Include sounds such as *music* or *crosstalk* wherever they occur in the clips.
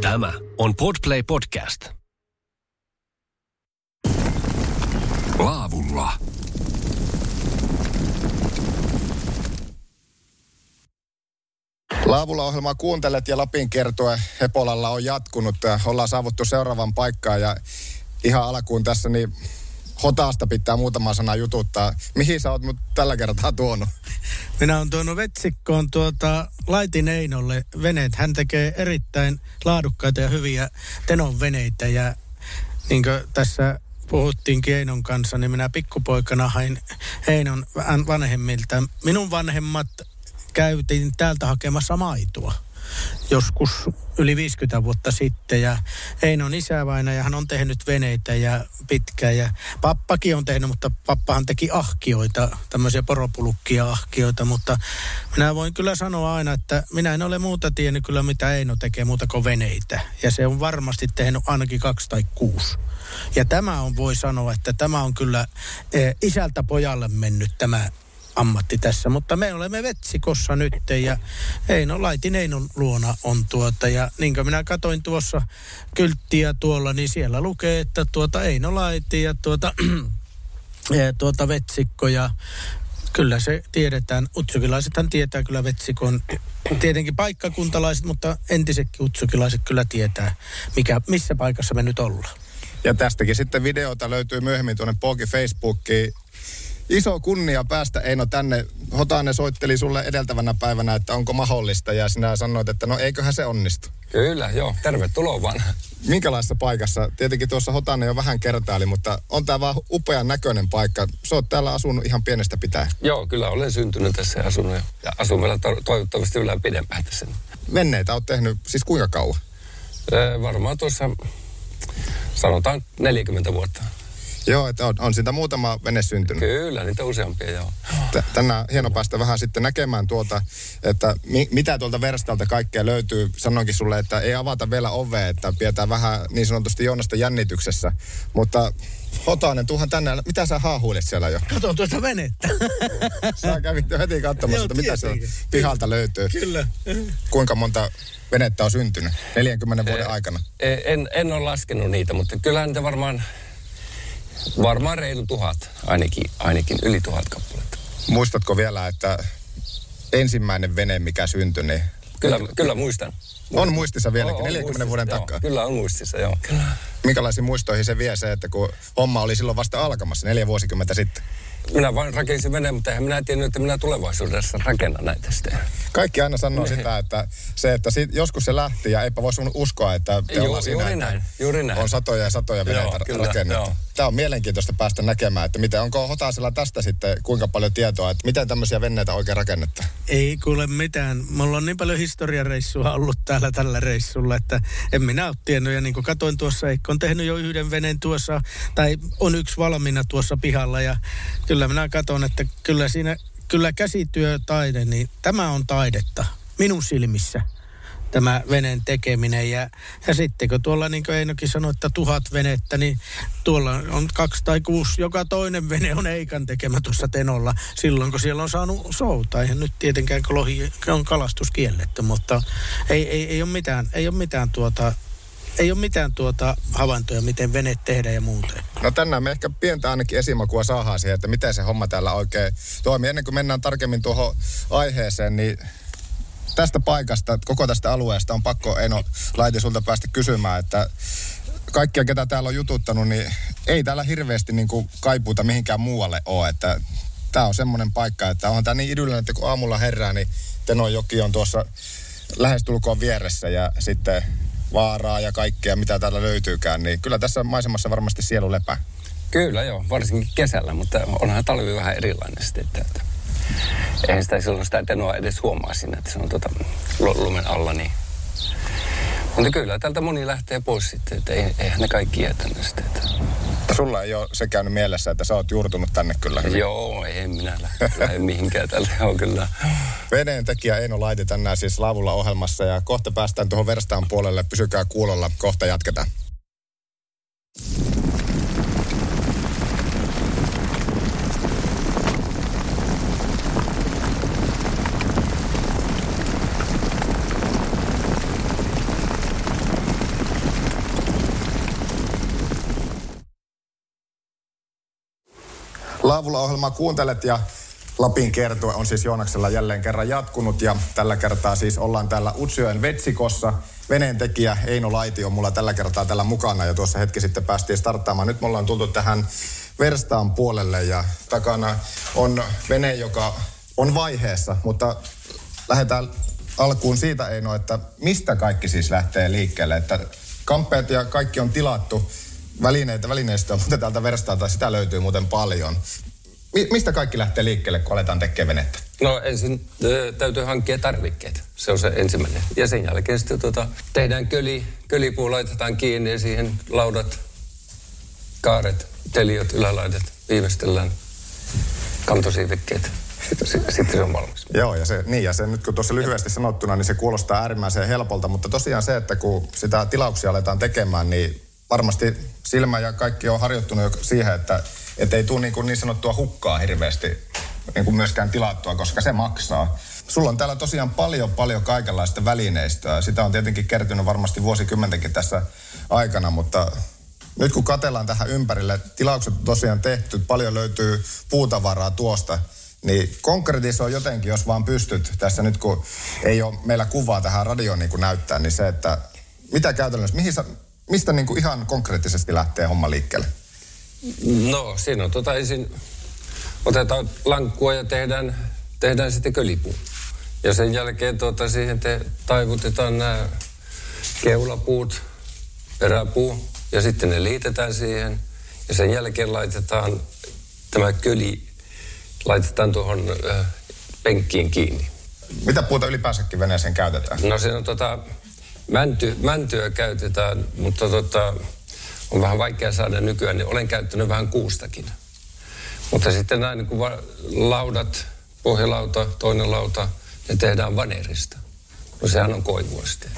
Tämä on Podplay Podcast. Laavulla. Laavulla ohjelmaa kuuntelet ja Lapin kertoe Hepolalla on jatkunut. Ollaan saavuttu seuraavan paikkaan ja ihan alkuun tässä niin Hotaasta pitää muutama sana jututtaa. Mihin sä oot mut tällä kertaa tuonut? Minä olen tuonut Vetsikkoon tuota Laitin Einolle veneet. Hän tekee erittäin laadukkaita ja hyviä tenon veneitä ja niin kuin tässä puhuttiin Einon kanssa, niin minä pikkupoikana hain Einon vanhemmilta. Minun vanhemmat käytiin täältä hakemassa maitoa joskus yli 50 vuotta sitten. Ja Einon isävaina ja hän on tehnyt veneitä ja pitkään. Ja pappakin on tehnyt, mutta pappahan teki ahkioita, tämmöisiä poropulukkia ahkioita, mutta minä voin kyllä sanoa aina, että minä en ole muuta tiennyt kyllä mitä Eino tekee muuta kuin veneitä. Ja se on varmasti tehnyt ainakin kaksi tai kuusi. Ja tämä on, voi sanoa, että tämä on kyllä e, isältä pojalle mennyt tämä ammatti tässä, mutta me olemme Vetsikossa nyt ja Eino Laitin Einon luona on tuota ja niin kuin minä katoin tuossa kylttiä tuolla, niin siellä lukee, että tuota Eino Laiti ja tuota, *clears throat* ja tuota Vetsikko ja Kyllä se tiedetään. Utsukilaisethan tietää kyllä Vetsikon. Tietenkin paikkakuntalaiset, mutta entisetkin utsukilaiset kyllä tietää, mikä, missä paikassa me nyt ollaan. Ja tästäkin sitten videota löytyy myöhemmin tuonne Pogi Facebookiin iso kunnia päästä Eino tänne. Hotanen soitteli sulle edeltävänä päivänä, että onko mahdollista ja sinä sanoit, että no eiköhän se onnistu. Kyllä, joo. Tervetuloa vaan. Minkälaisessa paikassa? Tietenkin tuossa Hotanen jo vähän kertaili, mutta on tämä vaan upean näköinen paikka. Sä oot täällä asunut ihan pienestä pitää. Joo, kyllä olen syntynyt tässä ja asunut ja, ja asun vielä to- toivottavasti yllä pidempään tässä. Venneitä oot tehnyt siis kuinka kauan? Ee, varmaan tuossa sanotaan 40 vuotta. Joo, että on, on siitä muutama vene syntynyt. Kyllä, niitä useampia joo. Tänään hieno päästä vähän sitten näkemään tuota, että mi, mitä tuolta verstalta kaikkea löytyy. Sanoinkin sulle, että ei avata vielä ovea, että pidetään vähän niin sanotusti Joonasta jännityksessä. Mutta Hotanen, tuuhan tänne. Mitä sä haahuilet siellä jo? Katon tuosta venettä. Sä kävit heti katsomassa, että mitä se pihalta löytyy. Kyllä. Kuinka monta venettä on syntynyt 40 vuoden aikana? En, en ole laskenut niitä, mutta kyllä niitä varmaan Varmaan reilu tuhat, ainakin, ainakin yli tuhat kappaletta. Muistatko vielä, että ensimmäinen vene, mikä syntyi, niin... Kyllä, kyllä muistan. On muistissa vieläkin, on, on 40 muistissa, vuoden takaa. Kyllä on muistissa, joo. Kyllä. Minkälaisiin muistoihin se vie se, että kun homma oli silloin vasta alkamassa, neljä vuosikymmentä sitten? Minä vain rakensin veneen, mutta eihän minä tiennyt, että minä tulevaisuudessa rakennan näitä sitten. Kaikki aina sanoo sitä, *laughs* että se, että sit, joskus se lähti ja eipä voisi uskoa, että te Ju, siinä, juuri näin, juuri näin. on satoja ja satoja veneitä kyllä, rakennettu. Joo. Tämä on mielenkiintoista päästä näkemään, että miten, onko Hotasella tästä sitten kuinka paljon tietoa, että miten tämmöisiä veneitä oikein rakennetaan? Ei kuule mitään. Mulla on niin paljon historiareissua ollut täällä tällä reissulla, että en minä ole tiennyt. Ja niin kuin katoin tuossa, Eikko on tehnyt jo yhden veneen tuossa, tai on yksi valmiina tuossa pihalla. Ja kyllä minä katson, että kyllä siinä, kyllä käsityötaide, niin tämä on taidetta minun silmissä tämä veneen tekeminen. Ja, ja sitten kun tuolla, niin kuin Einokin sanoi, että tuhat venettä, niin tuolla on kaksi tai kuusi, joka toinen vene on Eikan tekemä tuossa Tenolla silloin, kun siellä on saanut soutaa. Ja nyt tietenkään kun lohi on kalastus kielletty, mutta ei, ei, ei ole mitään, ei ole mitään tuota ei ole mitään tuota havaintoja, miten vene tehdään ja muuten. No tänään me ehkä pientä ainakin esimakua saadaan siihen, että miten se homma täällä oikein toimii. Ennen kuin mennään tarkemmin tuohon aiheeseen, niin tästä paikasta, koko tästä alueesta on pakko Eno Laiti sulta päästä kysymään, että kaikkia, ketä täällä on jututtanut, niin ei täällä hirveästi niin kuin kaipuuta mihinkään muualle ole. Että tämä on semmoinen paikka, että on tämä niin idyllinen, että kun aamulla herää, niin Tenojoki on tuossa lähestulkoon vieressä ja sitten vaaraa ja kaikkea, mitä täällä löytyykään, niin kyllä tässä maisemassa varmasti sielu lepää. Kyllä joo, varsinkin kesällä, mutta onhan talvi vähän erilainen sitten. Että, että eihän sitä silloin sitä tenoa edes huomaa sinne, että se on tuota lumen alla, niin mutta kyllä täältä moni lähtee pois sitten, että eihän ne kaikki jää tänne sitten. Että... Sulla ei ole se käynyt mielessä, että sä oot juurtunut tänne kyllä hyvin. Joo, en minä lähde mihinkään tälle on kyllä. Veneen tekijä Eino Laiti tänään siis lavulla ohjelmassa ja kohta päästään tuohon verstaan puolelle. Pysykää kuulolla, kohta jatketaan. Laavulla-ohjelmaa kuuntelet ja Lapin kertue on siis Joonaksella jälleen kerran jatkunut ja tällä kertaa siis ollaan täällä Utsjoen Vetsikossa. Veneen tekijä Eino Laiti on mulla tällä kertaa täällä mukana ja tuossa hetki sitten päästiin starttaamaan. Nyt me ollaan tultu tähän Verstaan puolelle ja takana on vene, joka on vaiheessa, mutta lähdetään alkuun siitä Eino, että mistä kaikki siis lähtee liikkeelle, että kampeet ja kaikki on tilattu, välineitä, välineistöä, mutta täältä Verstaalta sitä löytyy muuten paljon. Mi- mistä kaikki lähtee liikkeelle, kun aletaan tekemään venettä? No ensin ö, täytyy hankkia tarvikkeet. Se on se ensimmäinen. Ja sen jälkeen sitten tuota, tehdään köli, kölipuu laitetaan kiinni ja siihen laudat, kaaret, teliot, ylälaidet, viimeistellään kantosiivikkeet. Sitten, sitten se on valmis. Joo, ja se, niin, ja se nyt kun tuossa lyhyesti sanottuna, niin se kuulostaa äärimmäisen helpolta, mutta tosiaan se, että kun sitä tilauksia aletaan tekemään, niin varmasti silmä ja kaikki on harjoittunut jo siihen, että et ei tule niin, kuin niin sanottua hukkaa hirveästi niin kuin myöskään tilattua, koska se maksaa. Sulla on täällä tosiaan paljon, paljon kaikenlaista välineistöä. Sitä on tietenkin kertynyt varmasti vuosikymmentenkin tässä aikana, mutta nyt kun katellaan tähän ympärille, tilaukset on tosiaan tehty, paljon löytyy puutavaraa tuosta, niin konkretisoi jotenkin, jos vaan pystyt tässä nyt, kun ei ole meillä kuvaa tähän radioon niin kuin näyttää, niin se, että mitä käytännössä, mihin mistä niin kuin ihan konkreettisesti lähtee homma liikkeelle? No, siinä on tota ensin, otetaan lankkua ja tehdään, tehdään sitten kölipuu. Ja sen jälkeen tuota, siihen te taivutetaan nämä keulapuut, peräpuu, ja sitten ne liitetään siihen. Ja sen jälkeen laitetaan tämä köli, laitetaan tuohon äh, penkkiin kiinni. Mitä puuta ylipäänsäkin veneeseen käytetään? No se on tota, mänty, mäntyä käytetään, mutta tota, on vähän vaikea saada nykyään, niin olen käyttänyt vähän kuustakin. Mutta sitten näin niin kuin laudat, pohjalauta, toinen lauta, ne tehdään vanerista. No sehän on koivua sitten.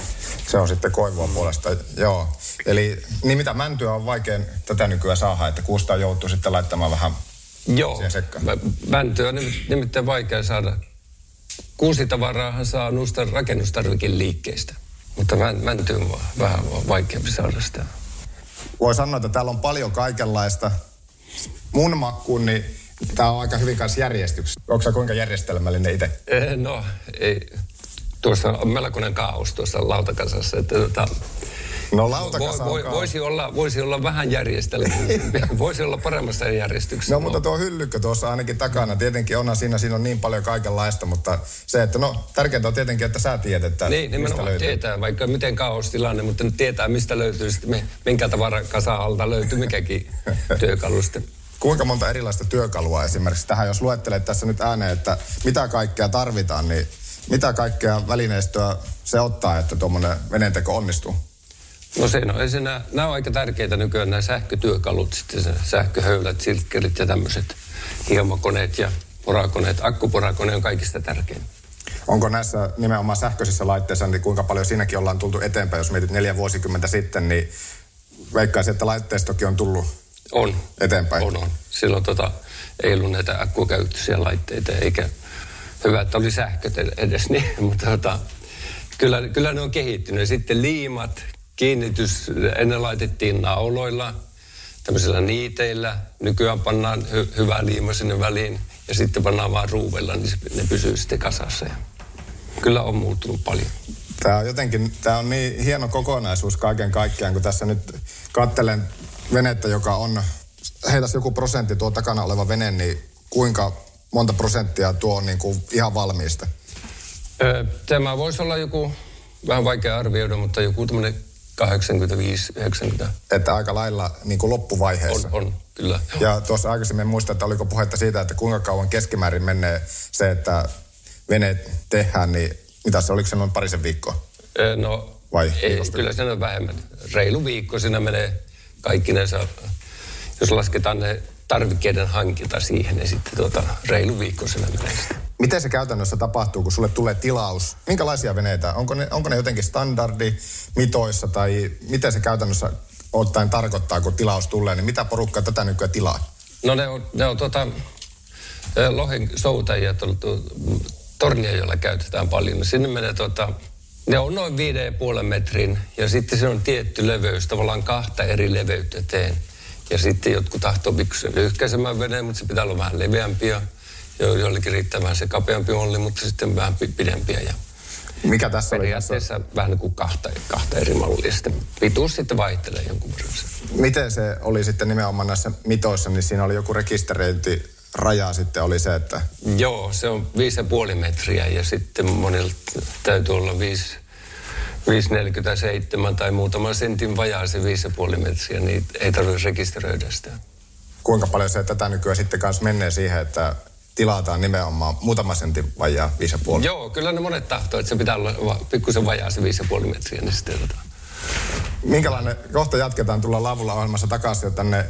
Se on sitten koivua puolesta, joo. Eli niin mitä mäntyä on vaikein tätä nykyään saada, että kuusta joutuu sitten laittamaan vähän Joo, mäntyä on nimi- nimittäin vaikea saada. Kuusitavaraahan saa noista rakennustarvikin liikkeistä, mutta män- mänty on vähän vaikeampi saada sitä. Voi sanoa, että täällä on paljon kaikenlaista. Mun makkuun, niin tämä on aika hyvin kanssa järjestyksessä. Onko kuinka järjestelmällinen itse? Eh, No, ei. Tuossa on melkoinen kaos tuossa lautakasassa. Että, tota, No lautakasa voi, voi, kaos. voisi, olla, voisi olla vähän järjestelmällisempi. *laughs* voisi olla paremmassa järjestyksessä. No mutta tuo hyllykkä tuossa ainakin takana, tietenkin onhan siinä, siinä on niin paljon kaikenlaista, mutta se, että no tärkeintä on tietenkin, että sä tiedät, että Niin, mistä nimenomaan löytyy. tietää, vaikka miten kaostilanne, mutta nyt tietää, mistä löytyy sitten, mi- minkä tavarakasa alta löytyy mikäkin *laughs* työkalu sitten. Kuinka monta erilaista työkalua esimerkiksi tähän, jos luettelet tässä nyt ääneen, että mitä kaikkea tarvitaan, niin mitä kaikkea välineistöä se ottaa, että tuommoinen veneenteko onnistuu? No se on, ensin nämä, nämä on aika tärkeitä nykyään nämä sähkötyökalut, sitten se sähköhöylät, silkkerit ja tämmöiset hiemokoneet ja porakoneet. Akkuporakone on kaikista tärkein. Onko näissä nimenomaan sähköisissä laitteissa, niin kuinka paljon siinäkin ollaan tultu eteenpäin, jos mietit neljä vuosikymmentä sitten, niin veikkaisin, että laitteistokin on tullut On. eteenpäin. On, on. Silloin tota, ei ollut näitä akkukäyttöisiä laitteita, eikä hyvä, että oli sähköt edes, niin, *laughs* mutta tota, kyllä, kyllä ne on kehittynyt. Sitten liimat, kiinnitys, ennen laitettiin nauloilla, tämmöisillä niiteillä. Nykyään pannaan hy, hyvä liima sinne väliin ja sitten pannaan vaan ruuvella, niin se, ne pysyy sitten kasassa. Ja kyllä on muuttunut paljon. Tämä on jotenkin, tämä on niin hieno kokonaisuus kaiken kaikkiaan, kun tässä nyt kattelen venettä, joka on, heitäs joku prosentti tuo takana oleva vene, niin kuinka monta prosenttia tuo on niin kuin ihan valmiista? Tämä voisi olla joku, vähän vaikea arvioida, mutta joku tämmöinen 85-90 Että aika lailla niin kuin on, loppuvaiheessa. on kyllä. Ja tuossa aikaisemmin en muista, että oliko puhetta siitä, että kuinka kauan keskimäärin menee se, että veneet tehdään, niin mitä se, oliko se noin parisen viikkoa? No, Vai ei, kyllä siinä on vähemmän. Reilu viikko siinä menee kaikkinensa. Jos lasketaan ne tarvikkeiden hankinta siihen, niin sitten tuota, reilu viikko siinä menee. Miten se käytännössä tapahtuu, kun sulle tulee tilaus? Minkälaisia veneitä? Onko ne, onko ne jotenkin standardi mitoissa tai miten se käytännössä ottaen tarkoittaa, kun tilaus tulee, niin mitä porukkaa tätä nykyään tilaa? No ne on, ne on ö, lohen soutajia, tornia, käytetään paljon. No Sinne menee tota, ne on noin viiden ja puolen metrin ja sitten se on tietty leveys, tavallaan kahta eri leveyttä teen. Ja sitten jotkut tahtoo pikkusen lyhkäisemään veneen, mutta se pitää olla vähän leveämpi ja jo- joillekin riittää vähän se kapeampi molli, mutta sitten vähän pi- pidempiä. Ja Mikä tässä oli? periaatteessa vähän niin kuin kahta, kahta eri mallia. Sitten pituus sitten vaihtelee jonkun verran. Miten se oli sitten nimenomaan näissä mitoissa, niin siinä oli joku rekisteröinti raja sitten oli se, että Joo, se on 5,5 metriä ja sitten monilta täytyy olla 5, 5,47 tai muutaman sentin vajaa se 5,5 metriä, niin ei tarvitse rekisteröidä sitä. kuinka paljon se tätä nykyään sitten kanssa menee siihen, että tilataan nimenomaan muutama sentin vajaa 5,5. Joo, kyllä ne monet tahtoo, että se pitää olla pikkusen vajaa se 5,5 metriä, niin sitten tota. Minkälainen, kohta jatketaan tulla lavulla ohjelmassa takaisin tänne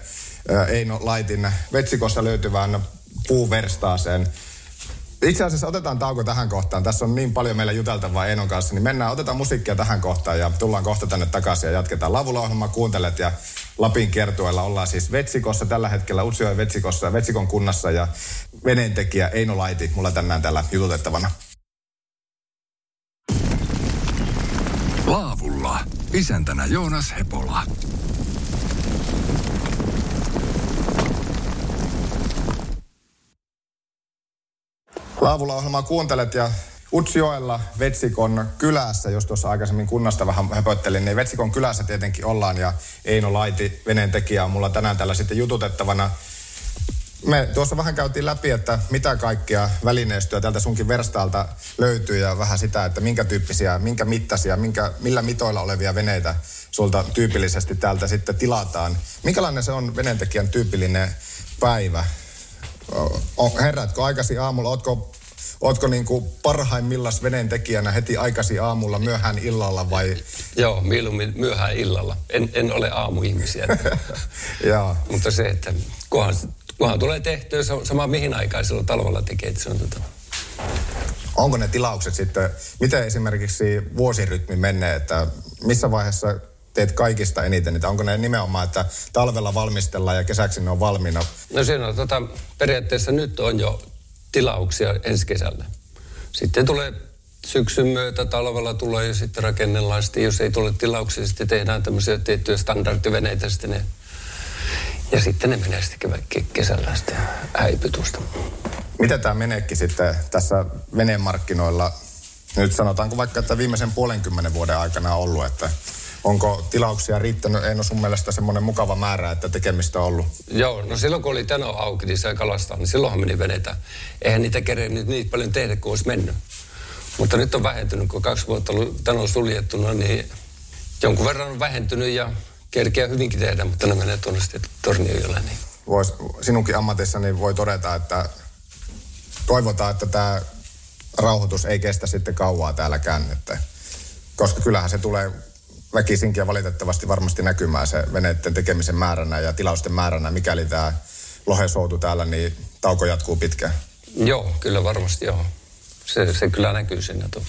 Eino Laitin Vetsikossa löytyvään puuverstaaseen. Itse asiassa otetaan tauko tähän kohtaan. Tässä on niin paljon meillä juteltavaa Einon kanssa, niin mennään, otetaan musiikkia tähän kohtaan ja tullaan kohta tänne takaisin ja jatketaan lavulla. Kuuntelet ja Lapin kiertueella ollaan siis Vetsikossa tällä hetkellä, Utsjoen Vetsikossa, Vetsikon kunnassa ja veneentekijä Eino Laiti mulla tänään täällä jututettavana. Laavulla. Isäntänä Joonas Hepola. Laavulla ohjelmaa kuuntelet ja Utsjoella Vetsikon kylässä, jos tuossa aikaisemmin kunnasta vähän höpöttelin, niin Vetsikon kylässä tietenkin ollaan ja Eino Laiti, veneen tekijä, on mulla tänään täällä sitten jututettavana. Me tuossa vähän käytiin läpi, että mitä kaikkea välineistöä tältä sunkin verstaalta löytyy ja vähän sitä, että minkä tyyppisiä, minkä mittaisia, minkä, millä mitoilla olevia veneitä sulta tyypillisesti täältä sitten tilataan. Minkälainen se on veneentekijän tyypillinen päivä? Herätkö aikasi aamulla? Ootko, ootko niin kuin parhaimmillaan veneen tekijänä heti aikasi aamulla, myöhään illalla vai? Joo, mieluummin myöhään illalla. En, en ole aamuihmisiä. *laughs* Mutta se, että kunhan, kunhan tulee tehtyä sa- sama mihin aikaan silloin talvella tekee, että se on tota, Onko ne tilaukset sitten, miten esimerkiksi vuosirytmi menee, että missä vaiheessa teet kaikista eniten niitä? Onko ne nimenomaan, että talvella valmistellaan ja kesäksi ne on valmiina? No siinä on tota, periaatteessa nyt on jo tilauksia ensi kesällä. Sitten tulee syksyn myötä, talvella tulee ja sitten rakennellaan. Sitten jos ei tule tilauksia, sitten tehdään tämmöisiä tiettyjä standardiveneitä sitten ne. Ja sitten ne menee sitten ke- ke- kesällä sitten häipytusta. Miten tämä meneekin sitten tässä venemarkkinoilla? Nyt sanotaanko vaikka, että viimeisen puolenkymmenen vuoden aikana on ollut, että onko tilauksia riittänyt? Ei ole sun mielestä semmoinen mukava määrä, että tekemistä on ollut. Joo, no silloin kun oli Teno auki, niin sai kalastaa, niin silloinhan meni venetä. Eihän niitä kerennyt niin paljon tehdä kuin olisi mennyt. Mutta nyt on vähentynyt, kun kaksi vuotta ollut Teno suljettuna, niin jonkun verran on vähentynyt ja kerkeä hyvinkin tehdä, mutta ne menee tuonne Torniojolle. Niin. Vois, sinunkin ammatissani voi todeta, että toivotaan, että tämä rauhoitus ei kestä sitten kauaa täälläkään. Että, koska kyllähän se tulee väkisinkin ja valitettavasti varmasti näkymään se veneiden tekemisen määränä ja tilausten määränä. Mikäli tämä lohesoutu täällä, niin tauko jatkuu pitkään. Joo, kyllä varmasti joo. Se, se kyllä näkyy. Tuo.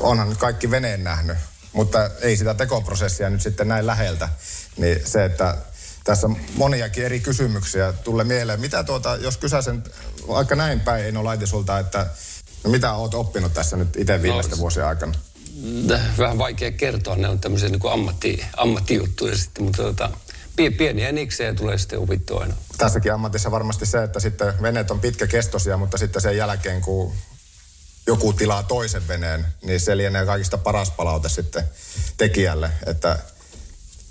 Onhan nyt kaikki veneen nähnyt, mutta ei sitä tekoprosessia nyt sitten näin läheltä. Niin se, että tässä on moniakin eri kysymyksiä tulee mieleen. Mitä tuota, jos kysäisen vaikka näin päin, en ole laiti sulta, että no mitä oot oppinut tässä nyt itse viimeisten No, vuosien aikana? Vähän vaikea kertoa, ne on tämmöisiä niin kuin ammatti, ammattijuttuja sitten, mutta tota, pie- pieniä niksejä tulee sitten opittua aina. Tässäkin ammatissa varmasti se, että sitten veneet on pitkäkestoisia, mutta sitten sen jälkeen, kun joku tilaa toisen veneen, niin se lienee kaikista paras palaute sitten tekijälle, että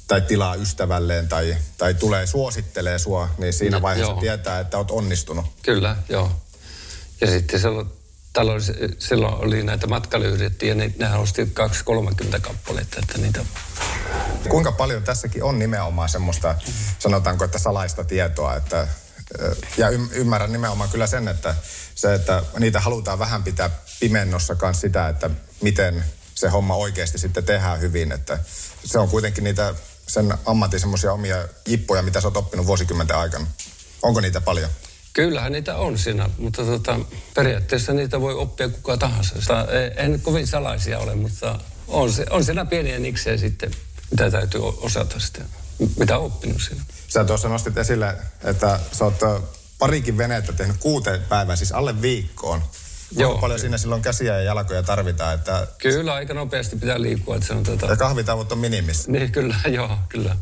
tai tilaa ystävälleen tai, tai tulee suosittelee sua, niin siinä No, vaiheessa joo. tietää, että oot onnistunut. Kyllä, joo. Ja sitten silloin, talo, silloin oli näitä matkailuyrittäjiä, niin nehän osti 2-30 kappaletta, että niitä... Kuinka paljon tässäkin on nimenomaan semmoista, sanotaanko, että salaista tietoa, että ja ym- ymmärrän nimenomaan kyllä sen, että se, että niitä halutaan vähän pitää pimennossa kanssa sitä, että miten se homma oikeasti sitten tehdään hyvin, että se on kuitenkin niitä sen ammatin semmoisia omia jippoja, mitä sä oot oppinut vuosikymmenten aikana. Onko niitä paljon? Kyllähän niitä on siinä, mutta tota, periaatteessa niitä voi oppia kuka tahansa. Sitä, ei- ei nyt kovin salaisia ole, mutta on, se, on siinä pieniä niksejä sitten, mitä täytyy osata sitten, mitä on oppinut siinä. Sä tuossa nostit esille, että sä oot parikin veneettä tehnyt kuuteen päivään, siis alle viikkoon. Joo. paljon siinä silloin käsiä ja jalkoja tarvitaan, että Kyllä aika nopeasti pitää liikkua, että se on tota... ja kahvitauot on minimissä. Niin, kyllä, *laughs* joo, kyllä.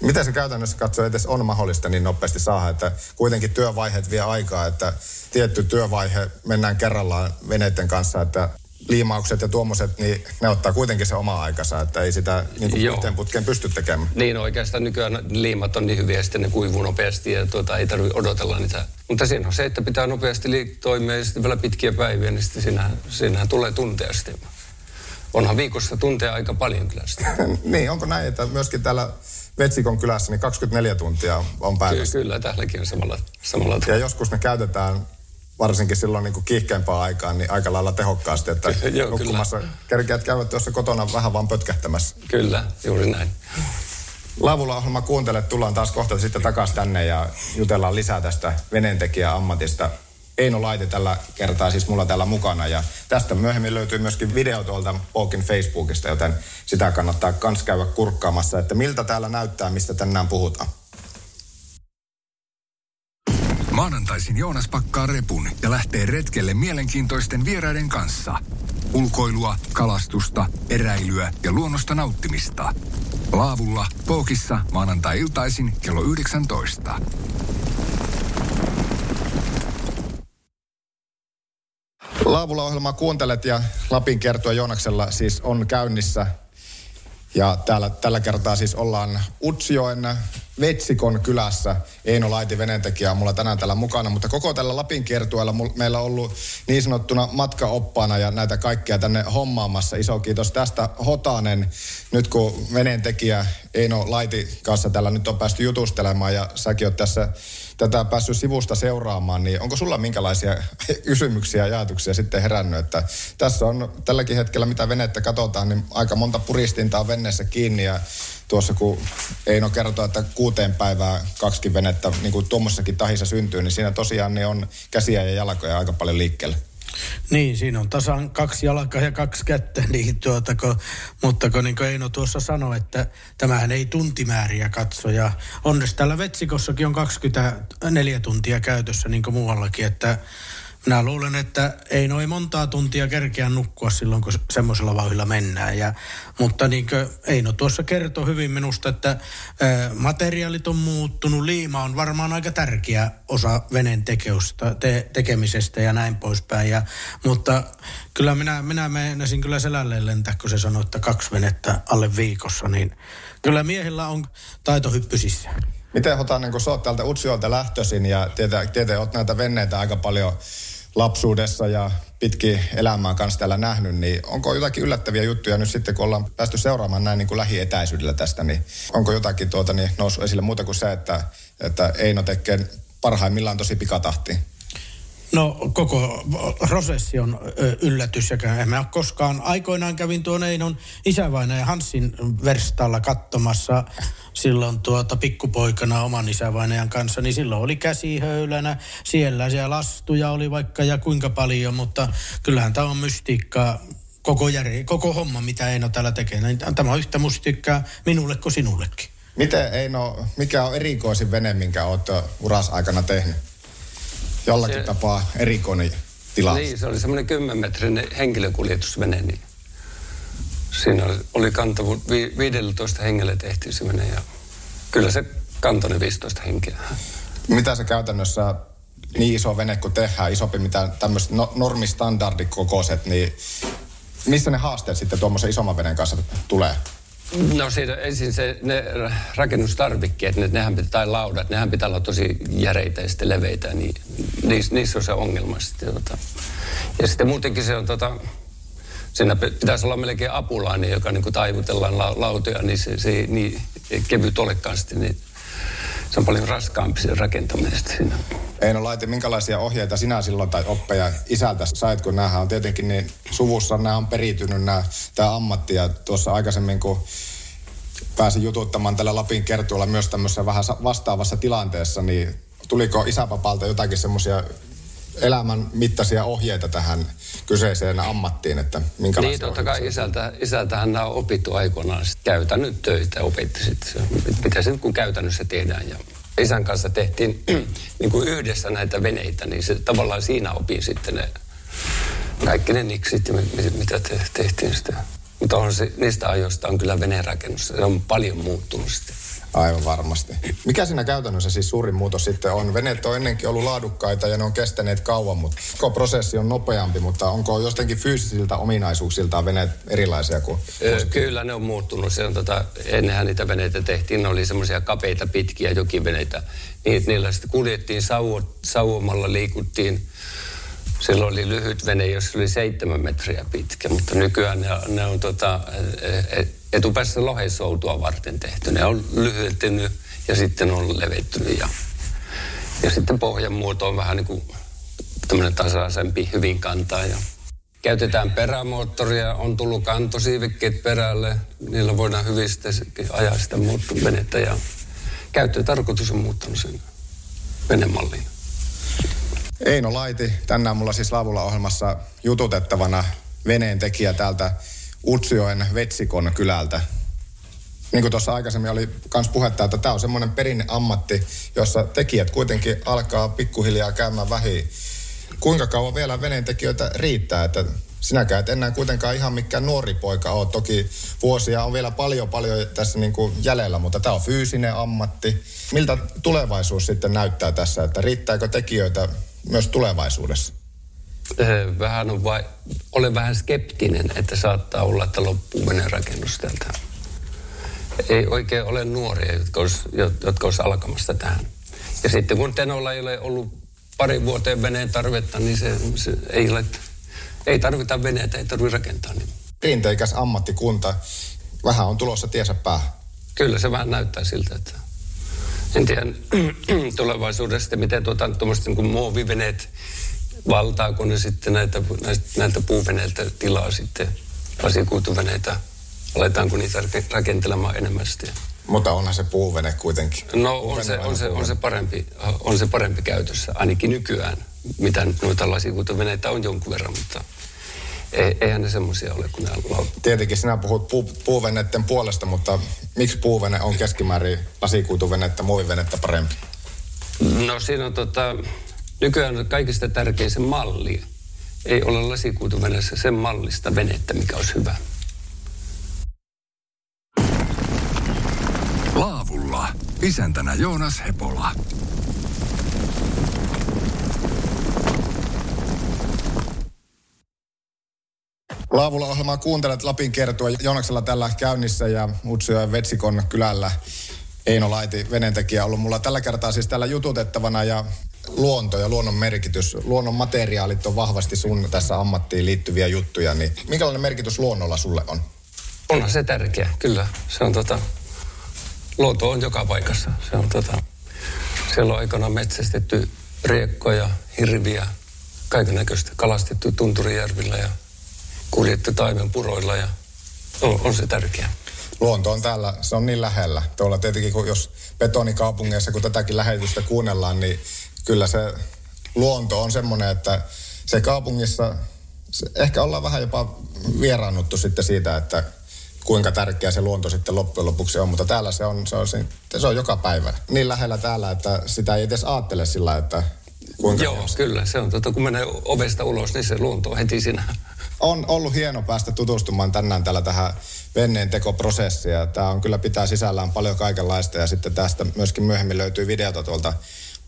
Miten se käytännössä katsoo edes on mahdollista niin nopeasti saada, että kuitenkin työvaiheet vie aikaa, että tietty työvaihe mennään kerrallaan veneiden kanssa, että liimaukset ja tuommoiset, niin ne ottaa kuitenkin se oma aikansa, että ei sitä niin kuin yhteen putkeen pysty tekemään. Niin oikeastaan nykyään liimat on niin hyviä sitten ne kuivuu nopeasti ja tuota, ei tarvitse odotella niitä. Mutta siinä on se, että pitää nopeasti liik- toimia ja sitten vielä pitkiä päiviä, niin sitten siinähän, siinähän tulee tunteja sitten. Onhan viikossa tunteja aika paljon kyllä *laughs* niin, onko näin, että myöskin täällä Vetsikon kylässä niin 24 tuntia on päivässä? Ky- kyllä, täälläkin on samalla, samalla Ja joskus ne käytetään varsinkin silloin niin kiihkeämpään aikaan, niin aika lailla tehokkaasti, että Joo, nukkumassa kerkeät käyvät tuossa kotona vähän vaan pötkähtämässä. Kyllä, juuri näin. Laavulla ohjelma kuuntelet, tullaan taas kohta sitten takaisin tänne ja jutellaan lisää tästä veneentekijä ammatista. Eino Laite tällä kertaa siis mulla täällä mukana ja tästä myöhemmin löytyy myöskin video tuolta Pookin Facebookista, joten sitä kannattaa kans käydä kurkkaamassa, että miltä täällä näyttää, mistä tänään puhutaan. Maanantaisin Joonas pakkaa repun ja lähtee retkelle mielenkiintoisten vieraiden kanssa. Ulkoilua, kalastusta, eräilyä ja luonnosta nauttimista. Laavulla, Pookissa, maanantai-iltaisin kello 19. Laavulla ohjelmaa kuuntelet ja Lapin kertoa Joonaksella siis on käynnissä. Ja täällä, tällä kertaa siis ollaan Utsjoen Vetsikon kylässä. Eino Laiti veneentekijä on mulla tänään täällä mukana, mutta koko tällä Lapin kiertueella meillä on ollut niin sanottuna matkaoppaana ja näitä kaikkea tänne hommaamassa. Iso kiitos tästä Hotanen. Nyt kun veneentekijä Eino Laiti kanssa täällä nyt on päästy jutustelemaan ja säkin oot tässä tätä päässyt sivusta seuraamaan, niin onko sulla minkälaisia *laughs* kysymyksiä ja ajatuksia sitten herännyt, että tässä on tälläkin hetkellä, mitä venettä katsotaan, niin aika monta puristinta on veneessä kiinni ja tuossa kun Eino kertoo, että kuuteen päivää kaksikin venettä niin kuin tuommoisessakin tahissa syntyy, niin siinä tosiaan niin on käsiä ja jalkoja aika paljon liikkeelle. Niin, siinä on tasan kaksi jalkaa ja kaksi kättä, *laughs* niin tuota, kun, mutta kun niin kuin Eino tuossa sanoi, että tämähän ei tuntimääriä katso. Ja onneksi täällä Vetsikossakin on 24 tuntia käytössä niin kuin muuallakin, että minä luulen, että ei noin montaa tuntia kerkeä nukkua silloin, kun semmoisella vauhilla mennään. Ja, mutta niin kuin Eino tuossa kertoi hyvin minusta, että ä, materiaalit on muuttunut. Liima on varmaan aika tärkeä osa veneen tekeusta, te, tekemisestä ja näin poispäin. Ja, mutta kyllä minä, minä meinasin kyllä selälleen lentää, kun se sanoi, että kaksi venettä alle viikossa. Niin kyllä miehillä on taito hyppysissä. Miten Hotanen, kun sä oot täältä Utsjoelta lähtöisin ja tietää, tietää oot näitä venneitä aika paljon lapsuudessa ja pitkin elämää kanssa täällä nähnyt, niin onko jotakin yllättäviä juttuja nyt sitten, kun ollaan päästy seuraamaan näin niin kuin lähietäisyydellä tästä, niin onko jotakin tuota, niin noussut esille muuta kuin se, että, että Eino tekee parhaimmillaan tosi pikatahti? No koko prosessi on yllätys ja en mä koskaan. Aikoinaan kävin tuon Einon isävainajan ja Hansin verstalla katsomassa silloin tuota pikkupoikana oman isävainajan kanssa, niin silloin oli käsi höylänä. Siellä siellä lastuja oli vaikka ja kuinka paljon, mutta kyllähän tämä on mystiikkaa koko, jär, koko homma, mitä Eino täällä tekee. Niin Tämä on yhtä mystiikkaa minulle kuin sinullekin. Miten Eino, mikä on erikoisin vene, minkä olet uras aikana tehnyt? Jollakin se, tapaa erikoinen tilaus. Niin, se oli semmoinen 10-metrinen henkilökuljetusvene, niin siinä oli, oli kantavuus, vi, 15 hengelle tehtiin se vene ja kyllä se kantoi ne 15 henkeä. Mitä se käytännössä niin iso vene kun tehdään, isompi mitä tämmöiset no, normistandardikokoiset, niin missä ne haasteet sitten tuommoisen isomman veneen kanssa tulee? No siitä ensin se, ne rakennustarvikkeet, ne, nehän pitää, tai laudat, nehän pitää olla tosi järeitä ja sitten leveitä, niin niissä, niissä on se ongelma sitten. Tota. Ja sitten muutenkin se on tota, siinä pitäisi olla melkein apulainen, joka niin kuin taivutellaan la, lautoja, niin se, se ei niin kevyt olekaan sitten, niin se on paljon raskaampi se rakentaminen siinä. Eino Laiti, minkälaisia ohjeita sinä silloin tai oppeja isältä sait, kun nämä on tietenkin niin suvussa, nämä on peritynyt nämä, tämä ammatti ja tuossa aikaisemmin kun pääsin jututtamaan tällä Lapin kertuilla myös tämmöisessä vähän vastaavassa tilanteessa, niin tuliko isäpapalta jotakin semmoisia elämän mittaisia ohjeita tähän kyseiseen ammattiin, että minkälaisia Niin, totta kai isältä, isältähän nämä on opittu aikoinaan käytännön töitä, opetti sitten, mitä se nyt kun käytännössä tehdään. Ja isän kanssa tehtiin *clears throat* niin kuin yhdessä näitä veneitä, niin se, tavallaan siinä opin sitten ne kaikki ne niksit, mitä te, tehtiin sitä. Mutta on se, niistä ajoista on kyllä venerakennus, se on paljon muuttunut sitten. Aivan varmasti. Mikä siinä käytännössä siis suurin muutos sitten on? Veneet on ennenkin ollut laadukkaita ja ne on kestäneet kauan, mutta koko prosessi on nopeampi, mutta onko jostakin fyysisiltä ominaisuuksiltaan veneet erilaisia kuin... Kyllä ne on muuttunut. Se on tota, ennenhän niitä veneitä tehtiin, ne oli semmoisia kapeita pitkiä jokiveneitä. Niin, niillä sitten kuljettiin sauo, sauomalla, liikuttiin. Silloin oli lyhyt vene, jossa oli seitsemän metriä pitkä, mutta nykyään ne, ne on tota, e, e, etupäässä lohesoutua varten tehty. Ne on lyhyeltynyt ja sitten on levettynyt ja, ja sitten pohjan muoto on vähän niin kuin tämmöinen tasaisempi, hyvin kantaa ja Käytetään perämoottoria, on tullut kantosiivikkeet perälle, niillä voidaan hyvin sitten ajaa sitä venettä ja käyttötarkoitus on muuttanut sen venemallin. Eino Laiti, tänään mulla siis Laavulla ohjelmassa jututettavana veneen tekijä täältä Utsioen Vetsikon kylältä. Niin kuin tuossa aikaisemmin oli myös puhetta, että tämä on semmoinen perinne ammatti, jossa tekijät kuitenkin alkaa pikkuhiljaa käymään vähin. Kuinka kauan vielä veneen tekijöitä riittää, että sinäkään et enää kuitenkaan ihan mikään nuori poika ole. Toki vuosia on vielä paljon paljon tässä niin kuin jäljellä, mutta tämä on fyysinen ammatti. Miltä tulevaisuus sitten näyttää tässä, että riittääkö tekijöitä myös tulevaisuudessa? Vähän on vai, olen vähän skeptinen, että saattaa olla, että loppuu menee rakennus täältä. Ei oikein ole nuoria, jotka olisi, jotka olisi alkamassa tähän. Ja sitten kun Tenolla ei ole ollut pari vuoteen veneen tarvetta, niin se, se ei, ole, ei tarvita veneitä, ei tarvitse rakentaa. Niin. Perinteikäs ammattikunta, vähän on tulossa tiesä päähän. Kyllä se vähän näyttää siltä, että en tiedä *clears throat* tulevaisuudesta, miten tuota, niin muoviveneet valtaako ne sitten näitä, näitä, näitä puuveneiltä tilaa sitten lasikuituveneitä. Aletaanko niitä rakentelemaan enemmän sitten? Mutta onhan se puuvene kuitenkin. No on se, on, se, on, se parempi, on se parempi käytössä, ainakin nykyään. Mitä noita lasikuituveneitä on jonkun verran, mutta ei, eihän ne semmoisia ole kuin nämä Tietenkin sinä puhut pu, puuveneiden puolesta, mutta miksi puuvene on keskimäärin lasikuituvenettä, muovivenettä parempi? No siinä on tota, nykyään kaikista tärkein se malli. Ei ole lasikuituveneessä sen mallista venettä, mikä olisi hyvä. Laavulla. Isäntänä Joonas Hepola. Laavulla ohjelmaa kuuntelet Lapin kertoa Joonaksella tällä käynnissä ja Utsio ja Vetsikon kylällä Eino Laiti, venentekijä, ollut mulla tällä kertaa siis täällä jututettavana ja luonto ja luonnon merkitys. Luonnon materiaalit on vahvasti sun tässä ammattiin liittyviä juttuja, niin minkälainen merkitys luonnolla sulle on? Onhan se tärkeä, kyllä. Se on tota, luonto on joka paikassa. Se on tota, siellä on aikana metsästetty riekkoja, hirviä, kaiken näköistä kalastettu Tunturijärvillä ja kuljettu taimenpuroilla ja on, on se tärkeä. Luonto on täällä, se on niin lähellä. Tuolla tietenkin, kun jos betonikaupungeissa, kun tätäkin lähetystä kuunnellaan, niin kyllä se luonto on semmoinen, että se kaupungissa, se, ehkä ollaan vähän jopa vieraannuttu sitten siitä, että kuinka tärkeä se luonto sitten loppujen lopuksi on, mutta täällä se on, se on, se on joka päivä. Niin lähellä täällä, että sitä ei edes ajattele sillä, että kuinka... Joo, kyllä. Se on tota, kun menee ovesta ulos, niin se luonto on heti siinä. On ollut hieno päästä tutustumaan tänään täällä tähän venneen tekoprosessiin. Tämä on kyllä pitää sisällään paljon kaikenlaista ja sitten tästä myöskin myöhemmin löytyy videota tuolta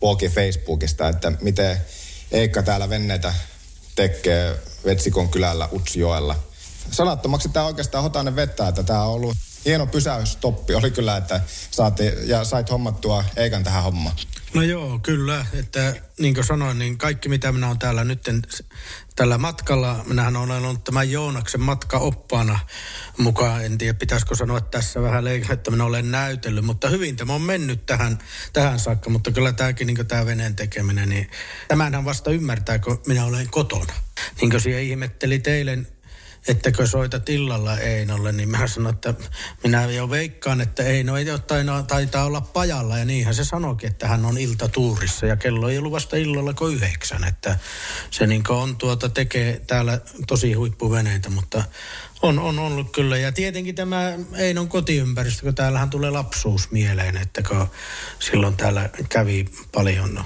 Walkin Facebookista, että miten Eikka täällä venneitä tekee Vetsikon kylällä Utsjoella. Sanattomaksi tämä oikeastaan hotainen vettä, että tämä on ollut hieno pysäystoppi. Oli kyllä, että saatiin, ja sait hommattua Eikan tähän hommaan. No joo, kyllä. Että niin kuin sanoin, niin kaikki mitä minä olen täällä nyt tällä matkalla, minähän olen ollut tämän Joonaksen matka oppaana mukaan. En tiedä, pitäisikö sanoa tässä vähän leikata, että minä olen näytellyt, mutta hyvin tämä on mennyt tähän, tähän saakka. Mutta kyllä tämäkin, niin tämä veneen tekeminen, niin tämänhän vasta ymmärtää, kun minä olen kotona. Niin kuin siellä ihmetteli teille ettäkö soitat illalla Einolle, niin mä sanoin, että minä jo veikkaan, että Eino ei jotain taitaa olla pajalla. Ja niinhän se sanoikin, että hän on iltatuurissa ja kello ei ollut vasta illalla kuin yhdeksän. Että se niin on tuota, tekee täällä tosi huippuveneitä, mutta on, on ollut kyllä. Ja tietenkin tämä Einon kotiympäristö, kun täällähän tulee lapsuus mieleen, että kun silloin täällä kävi paljon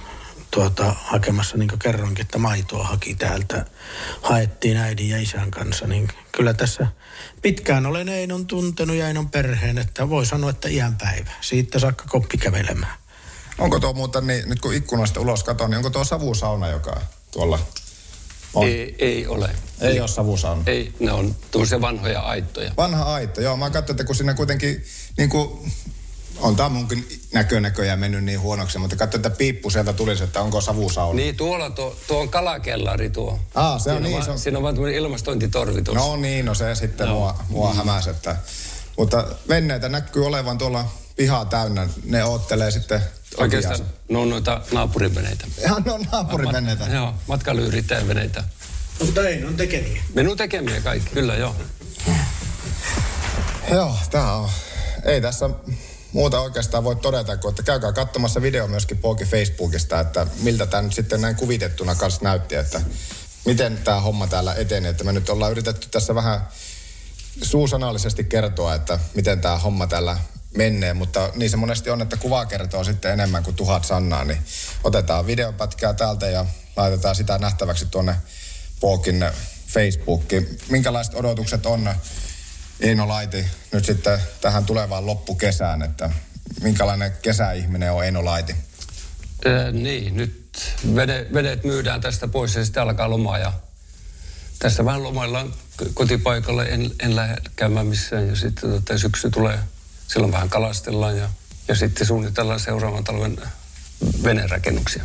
tuota, hakemassa, niin kuin kerronkin, että maitoa haki täältä. Haettiin äidin ja isän kanssa, niin kyllä tässä pitkään olen Einon tuntenut ja Einon perheen, että voi sanoa, että iän päivä. Siitä saakka koppi kävelemään. Onko tuo muuten, niin, nyt kun ikkunasta ulos katon, niin onko tuo savusauna, joka tuolla on? Ei, ei ole. Ei ole savusauna. Ei, ne on tuollaisia vanhoja aittoja. Vanha aitto, joo. Mä katsoin, että kun sinne kuitenkin, niin kuin, on tämä munkin näkönäköjä mennyt niin huonoksi, mutta katsoin, että piippu sieltä tulisi, että onko savusauna. Niin, tuolla tuo, tuo on kalakellari tuo. Aa, se on siinä niin, vaan, se on- Siinä on vaan tämmöinen ilmastointitorvi tuossa. No niin, no se sitten Joo. mua, mua hämäsi, että, mutta venneitä näkyy olevan tuolla pihaa täynnä. Ne oottelee sitten Oikeastaan ne on noita naapuriveneitä. Ihan ne on naapurivenneitä. Joo, matkailuyrittäjän veneitä. No, mutta Einon tekemiä. Minun tekemiä kaikki, kyllä joo. Joo, tää on. Ei tässä muuta oikeastaan voi todeta, kuin että käykää katsomassa video myöskin Poki Facebookista, että miltä tämä nyt sitten näin kuvitettuna kanssa näytti, että miten tämä homma täällä etenee. Että me nyt ollaan yritetty tässä vähän suusanallisesti kertoa, että miten tämä homma täällä menee, mutta niin se monesti on, että kuva kertoo sitten enemmän kuin tuhat sanaa, niin otetaan videopätkää täältä ja laitetaan sitä nähtäväksi tuonne Pookin Facebookiin. Minkälaiset odotukset on Eino Laiti nyt sitten tähän tulevaan loppukesään, että minkälainen kesäihminen on Eino Laiti? Äh, niin, nyt vene, veneet myydään tästä pois ja sitten alkaa lomaa ja tässä vähän lomaillaan kotipaikalle, en, en lähde käymään missään ja sitten tota, syksy tulee, silloin vähän kalastellaan ja, ja sitten suunnitellaan seuraavan talven venerakennuksia.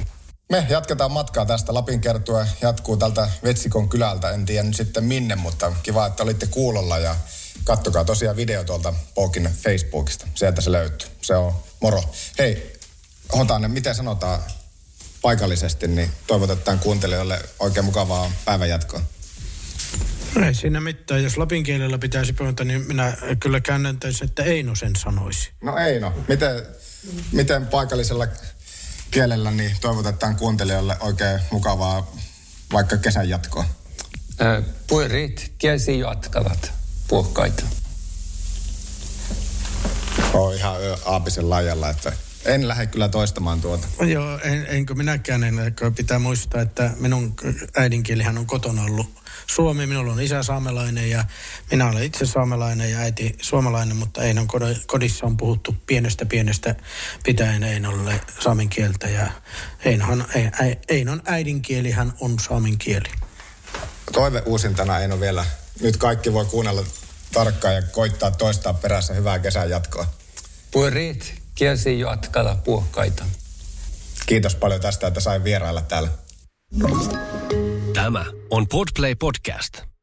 Me jatketaan matkaa tästä. Lapin kertue jatkuu tältä Vetsikon kylältä. En tiedä nyt sitten minne, mutta kiva, että olitte kuulolla ja kattokaa tosiaan video tuolta Pokin Facebookista. Sieltä se löytyy. Se on moro. Hei, Hotanen, miten sanotaan paikallisesti, niin toivotetaan kuuntelijoille oikein mukavaa päivänjatkoa. Ei siinä mitään. Jos lapin kielellä pitäisi puhua, niin minä kyllä käännäntäisin, että Eino sen sanoisi. No ei no. Miten, miten paikallisella kielellä niin toivotetaan kuuntelijoille oikein mukavaa vaikka kesän jatkoa? Äh, Puerit kiesi jatkavat puhkaita. On ihan aapisen lajalla, että en lähde kyllä toistamaan tuota. Joo, en, enkö minäkään, en, pitää muistaa, että minun äidinkielihän on kotona ollut suomi. Minulla on isä saamelainen ja minä olen itse saamelainen ja äiti suomalainen, mutta Einon kodo- kodissa on puhuttu pienestä pienestä pitäen Einolle saamen kieltä ja Einohan, ei, ei, Einon äidinkielihän on saamen kieli. Toive uusintana ei ole vielä. Nyt kaikki voi kuunnella tarkkaan ja koittaa toistaa perässä hyvää kesän jatkoa. Puerit kiesi jatkata puhkaita. Kiitos paljon tästä, että sain vierailla täällä. Tämä on Podplay Podcast.